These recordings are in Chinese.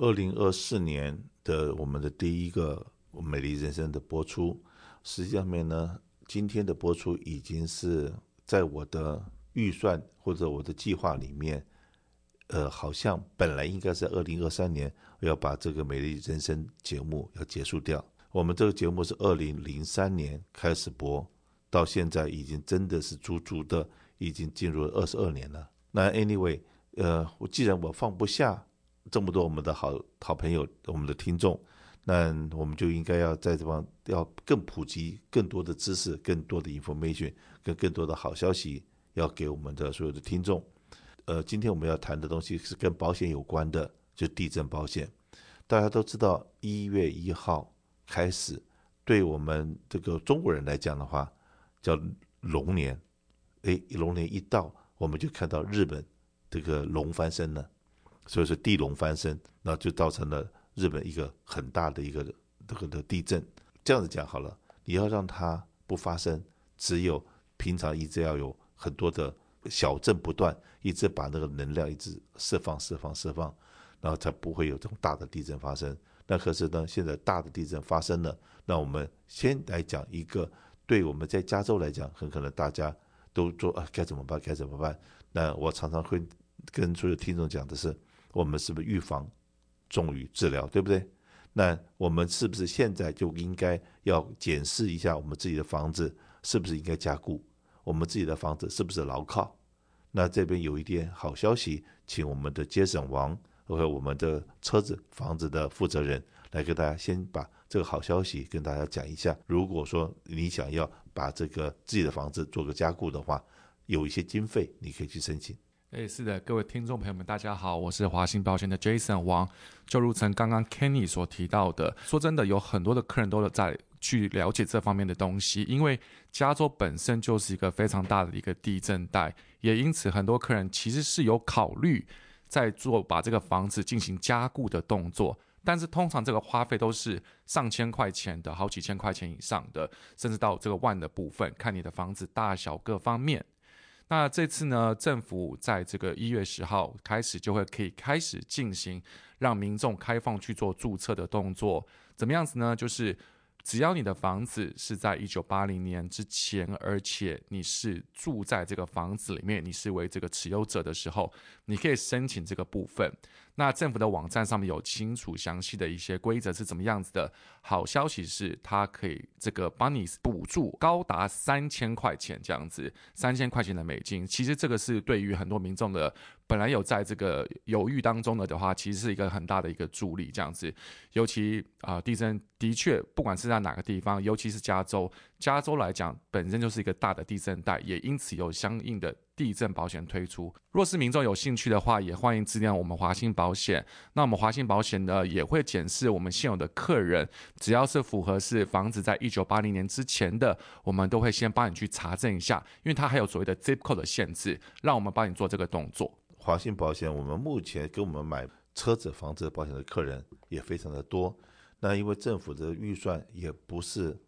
二零二四年的我们的第一个美丽人生的播出，实际上面呢，今天的播出已经是在我的预算或者我的计划里面，呃，好像本来应该是二零二三年要把这个美丽人生节目要结束掉。我们这个节目是二零零三年开始播，到现在已经真的是足足的已经进入了二十二年了。那 anyway，呃，我既然我放不下这么多我们的好好朋友，我们的听众，那我们就应该要在这方要更普及更多的知识，更多的 information，跟更多的好消息要给我们的所有的听众。呃，今天我们要谈的东西是跟保险有关的，就地震保险。大家都知道一月一号。开始，对我们这个中国人来讲的话，叫龙年。哎，龙年一到，我们就看到日本这个龙翻身了，所以说地龙翻身，那就造成了日本一个很大的一个这个的地震。这样子讲好了，你要让它不发生，只有平常一直要有很多的小震不断，一直把那个能量一直释放、释放、释放，然后才不会有这种大的地震发生。那可是呢，现在大的地震发生了。那我们先来讲一个，对我们在加州来讲，很可能大家都说啊，该怎么办？该怎么办？那我常常会跟所有听众讲的是，我们是不是预防重于治疗，对不对？那我们是不是现在就应该要检视一下我们自己的房子是不是应该加固？我们自己的房子是不是牢靠？那这边有一点好消息，请我们的杰森王。和我们的车子、房子的负责人来给大家先把这个好消息跟大家讲一下。如果说你想要把这个自己的房子做个加固的话，有一些经费你可以去申请。哎，是的，各位听众朋友们，大家好，我是华信保险的 Jason 王。就如曾刚刚 Kenny 所提到的，说真的，有很多的客人都在去了解这方面的东西，因为加州本身就是一个非常大的一个地震带，也因此很多客人其实是有考虑。在做把这个房子进行加固的动作，但是通常这个花费都是上千块钱的，好几千块钱以上的，甚至到这个万的部分，看你的房子大小各方面。那这次呢，政府在这个一月十号开始就会可以开始进行让民众开放去做注册的动作，怎么样子呢？就是。只要你的房子是在一九八零年之前，而且你是住在这个房子里面，你是为这个持有者的时候，你可以申请这个部分。那政府的网站上面有清楚详细的一些规则是怎么样子的。好消息是，它可以这个帮你补助高达三千块钱这样子，三千块钱的美金。其实这个是对于很多民众的。本来有在这个犹豫当中的的话，其实是一个很大的一个助力，这样子。尤其啊、地震的确，不管是在哪个地方，尤其是加州，加州来讲本身就是一个大的地震带，也因此有相应的地震保险推出。若是民众有兴趣的话，也欢迎致电我们华信保险。那我们华信保险呢，也会检视我们现有的客人，只要是符合是房子在一九八零年之前的，我们都会先帮你去查证一下，因为它还有所谓的 zip code 的限制，让我们帮你做这个动作。华信保险，我们目前给我们买车子、房子保险的客人也非常的多。那因为政府的预算也不是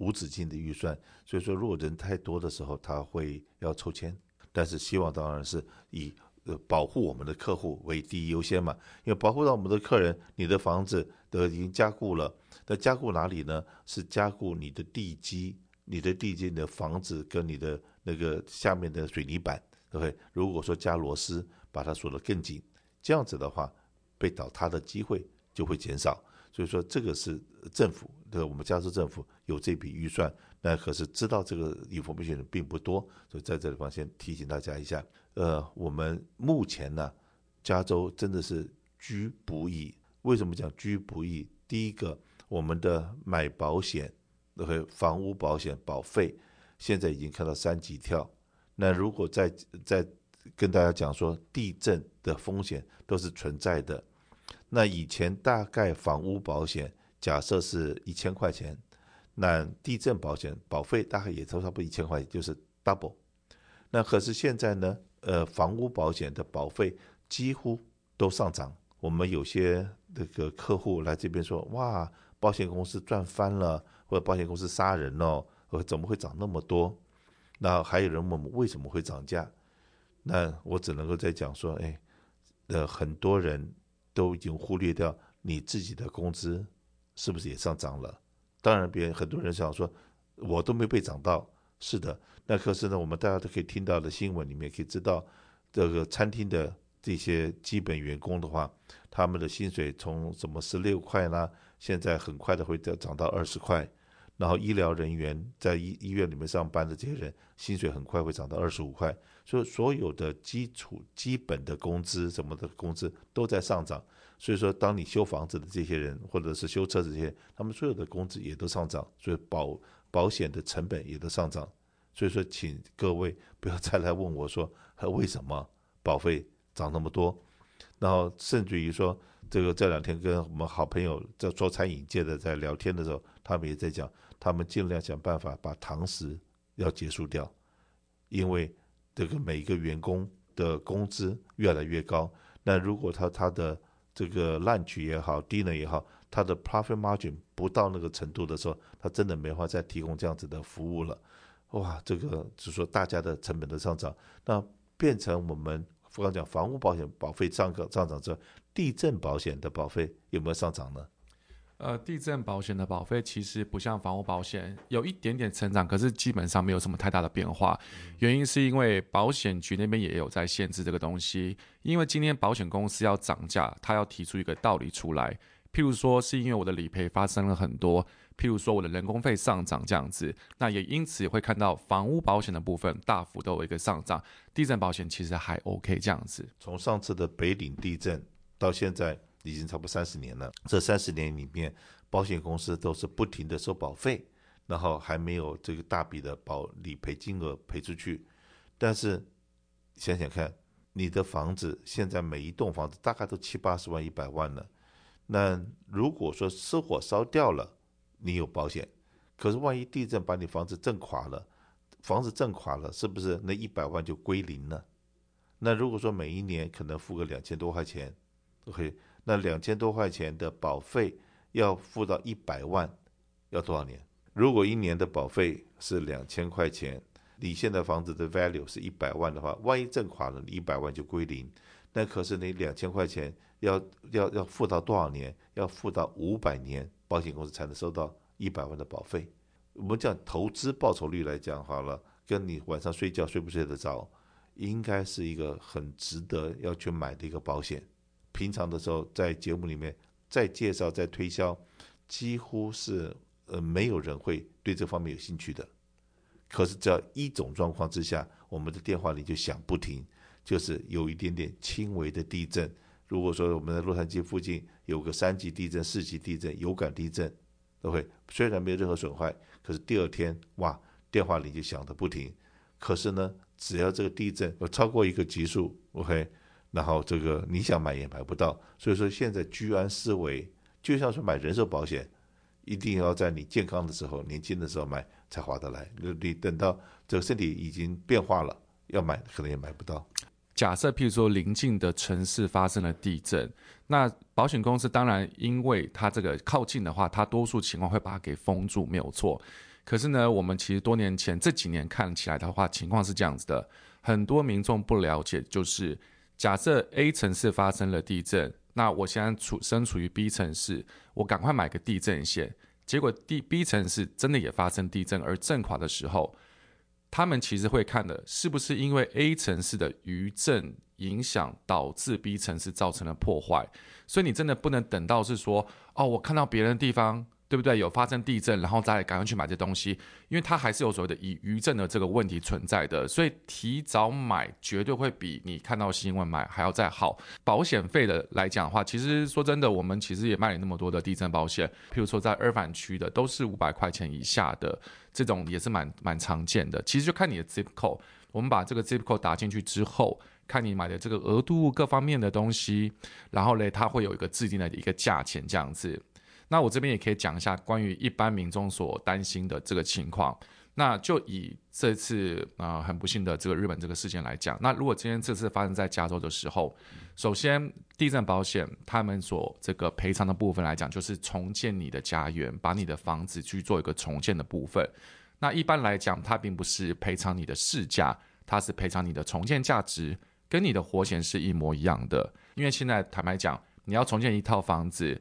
无止境的预算，所以说如果人太多的时候，他会要抽签。但是希望当然是以呃保护我们的客户为第一优先嘛。因为保护到我们的客人，你的房子都已经加固了。那加固哪里呢？是加固你的地基、你的地基你的房子跟你的那个下面的水泥板，对不对？如果说加螺丝。把它锁得更紧，这样子的话，被倒塌的机会就会减少。所以说，这个是政府的，我们加州政府有这笔预算，那可是知道这个 information 的并不多，所以在这地方先提醒大家一下。呃，我们目前呢，加州真的是居不易。为什么讲居不易？第一个，我们的买保险，那个房屋保险保费现在已经看到三级跳。那如果在在跟大家讲说，地震的风险都是存在的。那以前大概房屋保险假设是一千块钱，那地震保险保费大概也都差不多一千块钱，就是 double。那可是现在呢，呃，房屋保险的保费几乎都上涨。我们有些那个客户来这边说，哇，保险公司赚翻了，或者保险公司杀人哦，或怎么会涨那么多？那还有人问我们为什么会涨价？那我只能够在讲说，哎，呃，很多人都已经忽略掉你自己的工资是不是也上涨了？当然，别人很多人想说，我都没被涨到。是的，那可是呢，我们大家都可以听到的新闻里面可以知道，这个餐厅的这些基本员工的话，他们的薪水从什么十六块呢，现在很快的会涨涨到二十块。然后医疗人员在医医院里面上班的这些人，薪水很快会涨到二十五块。所以所有的基础基本的工资什么的工资都在上涨。所以说，当你修房子的这些人，或者是修车子这些，他们所有的工资也都上涨。所以保保险的成本也都上涨，所以说，请各位不要再来问我说，为什么保费涨那么多？然后甚至于说，这个这两天跟我们好朋友在做餐饮界的在聊天的时候，他们也在讲，他们尽量想办法把堂食要结束掉，因为这个每一个员工的工资越来越高，那如果他他的这个烂局也好低能也好。它的 profit margin 不到那个程度的时候，它真的没法再提供这样子的服务了。哇，这个就是说大家的成本的上涨，那变成我们刚刚讲房屋保险保费上涨上涨之后，地震保险的保费有没有上涨呢？呃，地震保险的保费其实不像房屋保险有一点点成长，可是基本上没有什么太大的变化。原因是因为保险局那边也有在限制这个东西，因为今天保险公司要涨价，他要提出一个道理出来。譬如说，是因为我的理赔发生了很多，譬如说我的人工费上涨这样子，那也因此会看到房屋保险的部分大幅都有一个上涨，地震保险其实还 OK 这样子。从上次的北岭地震到现在已经差不多三十年了，这三十年里面，保险公司都是不停的收保费，然后还没有这个大笔的保理赔金额赔出去。但是想想看，你的房子现在每一栋房子大概都七八十万、一百万了。那如果说失火烧掉了，你有保险，可是万一地震把你房子震垮了，房子震垮了，是不是那一百万就归零了？那如果说每一年可能付个两千多块钱，OK，那两千多块钱的保费要付到一百万，要多少年？如果一年的保费是两千块钱，你现在房子的 value 是一百万的话，万一震垮了，你一百万就归零。那可是你两千块钱要要要付到多少年？要付到五百年，保险公司才能收到一百万的保费。我们讲投资报酬率来讲好了，跟你晚上睡觉睡不睡得着，应该是一个很值得要去买的一个保险。平常的时候在节目里面再介绍再推销，几乎是呃没有人会对这方面有兴趣的。可是只要一种状况之下，我们的电话里就响不停。就是有一点点轻微的地震。如果说我们在洛杉矶附近有个三级地震、四级地震、有感地震，都会虽然没有任何损坏，可是第二天哇，电话里就响得不停。可是呢，只要这个地震有超过一个级数，OK，然后这个你想买也买不到。所以说现在居安思危，就像是买人寿保险，一定要在你健康的时候、年轻的时候买才划得来。你等到这个身体已经变化了，要买可能也买不到。假设，譬如说临近的城市发生了地震，那保险公司当然，因为它这个靠近的话，它多数情况会把它给封住，没有错。可是呢，我们其实多年前这几年看起来的话，情况是这样子的：很多民众不了解，就是假设 A 城市发生了地震，那我现在处身处于 B 城市，我赶快买个地震险，结果 D B 城市真的也发生地震而震垮的时候。他们其实会看的是不是因为 A 城市的余震影响导致 B 城市造成了破坏，所以你真的不能等到是说，哦，我看到别人的地方。对不对？有发生地震，然后再赶快去买这东西，因为它还是有所谓的余余震的这个问题存在的，所以提早买绝对会比你看到新闻买还要再好。保险费的来讲的话，其实说真的，我们其实也卖了那么多的地震保险，譬如说在二反区的都是五百块钱以下的这种，也是蛮蛮常见的。其实就看你的 zip code，我们把这个 zip code 打进去之后，看你买的这个额度各方面的东西，然后嘞，它会有一个制定的一个价钱这样子。那我这边也可以讲一下关于一般民众所担心的这个情况。那就以这次啊、很不幸的这个日本这个事件来讲，那如果今天这次发生在加州的时候，首先地震保险他们所这个赔偿的部分来讲，就是重建你的家园，把你的房子去做一个重建的部分。那一般来讲，它并不是赔偿你的市价，它是赔偿你的重建价值，跟你的活险是一模一样的。因为现在坦白讲，你要重建一套房子，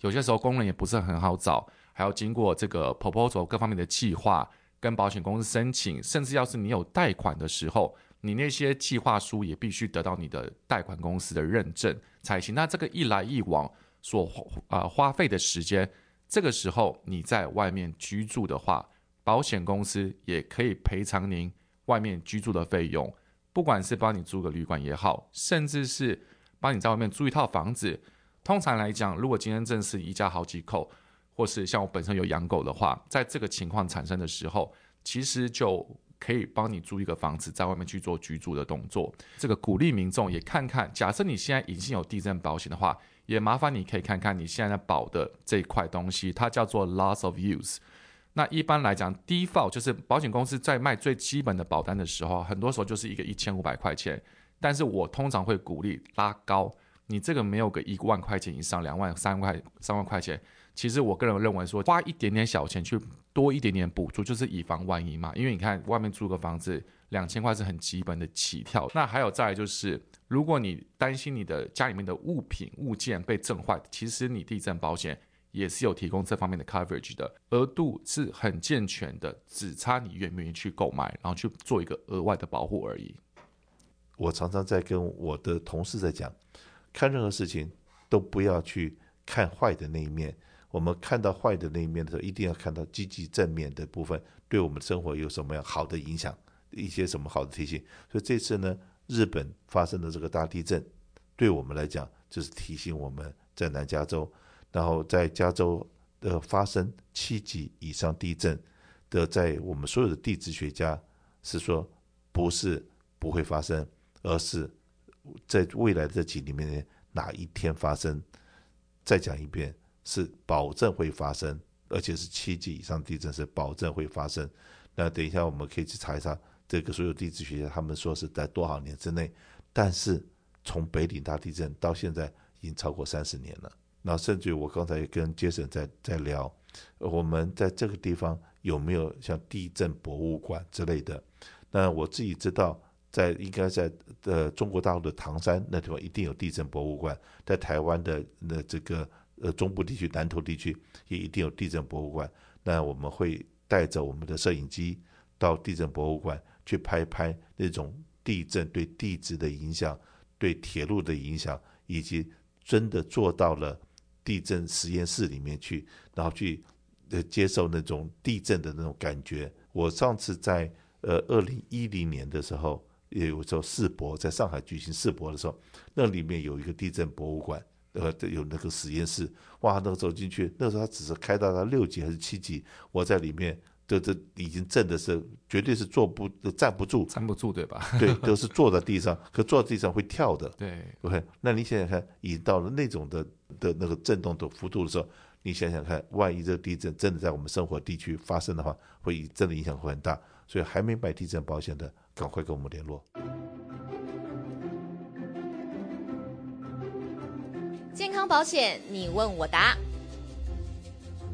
有些时候工人也不是很好找，还要经过这个 proposal 各方面的计划，跟保险公司申请，甚至要是你有贷款的时候，你那些计划书也必须得到你的贷款公司的认证才行。那这个一来一往所花啊、呃、花费的时间，这个时候你在外面居住的话，保险公司也可以赔偿您外面居住的费用，不管是帮你租个旅馆也好，甚至是帮你在外面租一套房子。通常来讲，如果今天正是一家好几口。或是像我本身有养狗的话，在这个情况产生的时候，其实就可以帮你租一个房子，在外面去做居住的动作。这个鼓励民众也看看，假设你现在已经有地震保险的话，也麻烦你可以看看你现在保的这一块东西，它叫做 loss of use。那一般来讲，default 就是保险公司在卖最基本的保单的时候，很多时候就是一个一千五百块钱，但是我通常会鼓励拉高，你这个没有个一万块钱以上，两万、三万块、三万块钱。其实我个人认为说，花一点点小钱去多一点点补助，就是以防万一嘛。因为你看外面租个房子两千块是很基本的起跳。那还有再来就是，如果你担心你的家里面的物品物件被震坏，其实你地震保险也是有提供这方面的 coverage 的，额度是很健全的，只差你愿不愿意去购买，然后去做一个额外的保护而已。我常常在跟我的同事在讲，看任何事情都不要去看坏的那一面。我们看到坏的那一面的时候，一定要看到积极正面的部分，对我们生活有什么样好的影响，一些什么好的提醒。所以这次呢，日本发生的这个大地震，对我们来讲就是提醒我们在南加州，然后在加州的发生七级以上地震的，在我们所有的地质学家是说不是不会发生，而是在未来的这几里面呢哪一天发生。再讲一遍。是保证会发生，而且是七级以上地震是保证会发生。那等一下我们可以去查一查，这个所有地质学家他们说是在多少年之内。但是从北岭大地震到现在已经超过三十年了。那甚至于我刚才也跟杰森在在聊，我们在这个地方有没有像地震博物馆之类的？那我自己知道，在应该在呃中国大陆的唐山那地方一定有地震博物馆，在台湾的那这个。呃，中部地区、南投地区也一定有地震博物馆。那我们会带着我们的摄影机到地震博物馆去拍拍那种地震对地质的影响、对铁路的影响，以及真的做到了地震实验室里面去，然后去呃接受那种地震的那种感觉。我上次在呃二零一零年的时候，也有时候世博在上海举行世博的时候，那里面有一个地震博物馆。呃，有那个实验室，哇，那个走进去，那时候它只是开到了六级还是七级，我在里面，这这已经震的是，绝对是坐不站不住，站不住，对吧？对，都是坐在地上，可坐在地上会跳的，对，OK，那你想想看，已到了那种的的那个震动的幅度的时候，你想想看，万一这个地震真的在我们生活地区发生的话，会真的影响会很大，所以还没买地震保险的，赶快跟我们联络。健康保险，你问我答。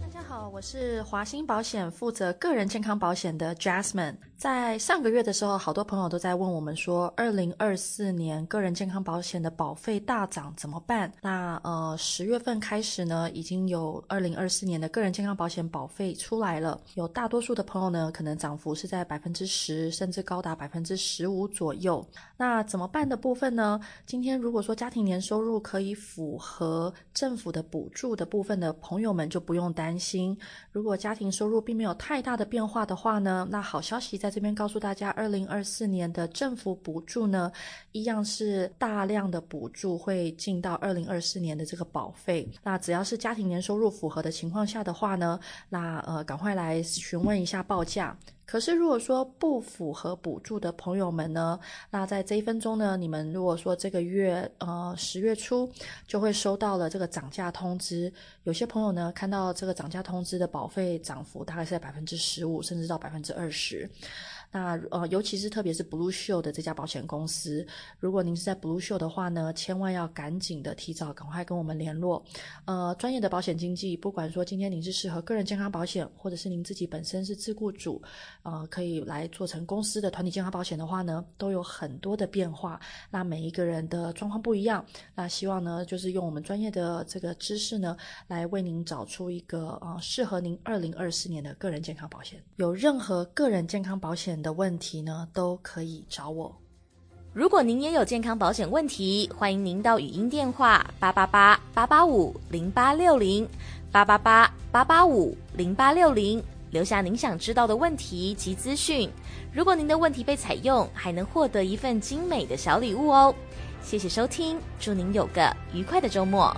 大家好，我是华兴保险负责个人健康保险的 Jasmine。在上个月的时候，好多朋友都在问我们说，二零二四年个人健康保险的保费大涨怎么办？那呃，十月份开始呢，已经有二零二四年的个人健康保险保费出来了。有大多数的朋友呢，可能涨幅是在百分之十，甚至高达百分之十五左右。那怎么办的部分呢？今天如果说家庭年收入可以符合政府的补助的部分的朋友们，就不用担心。如果家庭收入并没有太大的变化的话呢，那好消息在。这边告诉大家，二零二四年的政府补助呢，一样是大量的补助会进到二零二四年的这个保费。那只要是家庭年收入符合的情况下的话呢，那呃，赶快来询问一下报价。可是如果说不符合补助的朋友们呢，那在这一分钟呢，你们如果说这个月呃十月初就会收到了这个涨价通知，有些朋友呢看到这个涨价通知的保费涨幅大概是在百分之十五，甚至到百分之二十。那呃，尤其是特别是 Blue Shield 的这家保险公司，如果您是在 Blue Shield 的话呢，千万要赶紧的提早赶快跟我们联络。呃，专业的保险经纪，不管说今天您是适合个人健康保险，或者是您自己本身是自雇主，呃，可以来做成公司的团体健康保险的话呢，都有很多的变化。那每一个人的状况不一样，那希望呢，就是用我们专业的这个知识呢，来为您找出一个呃适合您二零二四年的个人健康保险。有任何个人健康保险的问题呢，都可以找我。如果您也有健康保险问题，欢迎您到语音电话八八八八八五零八六零八八八八八五零八六零留下您想知道的问题及资讯。如果您的问题被采用，还能获得一份精美的小礼物哦。谢谢收听，祝您有个愉快的周末。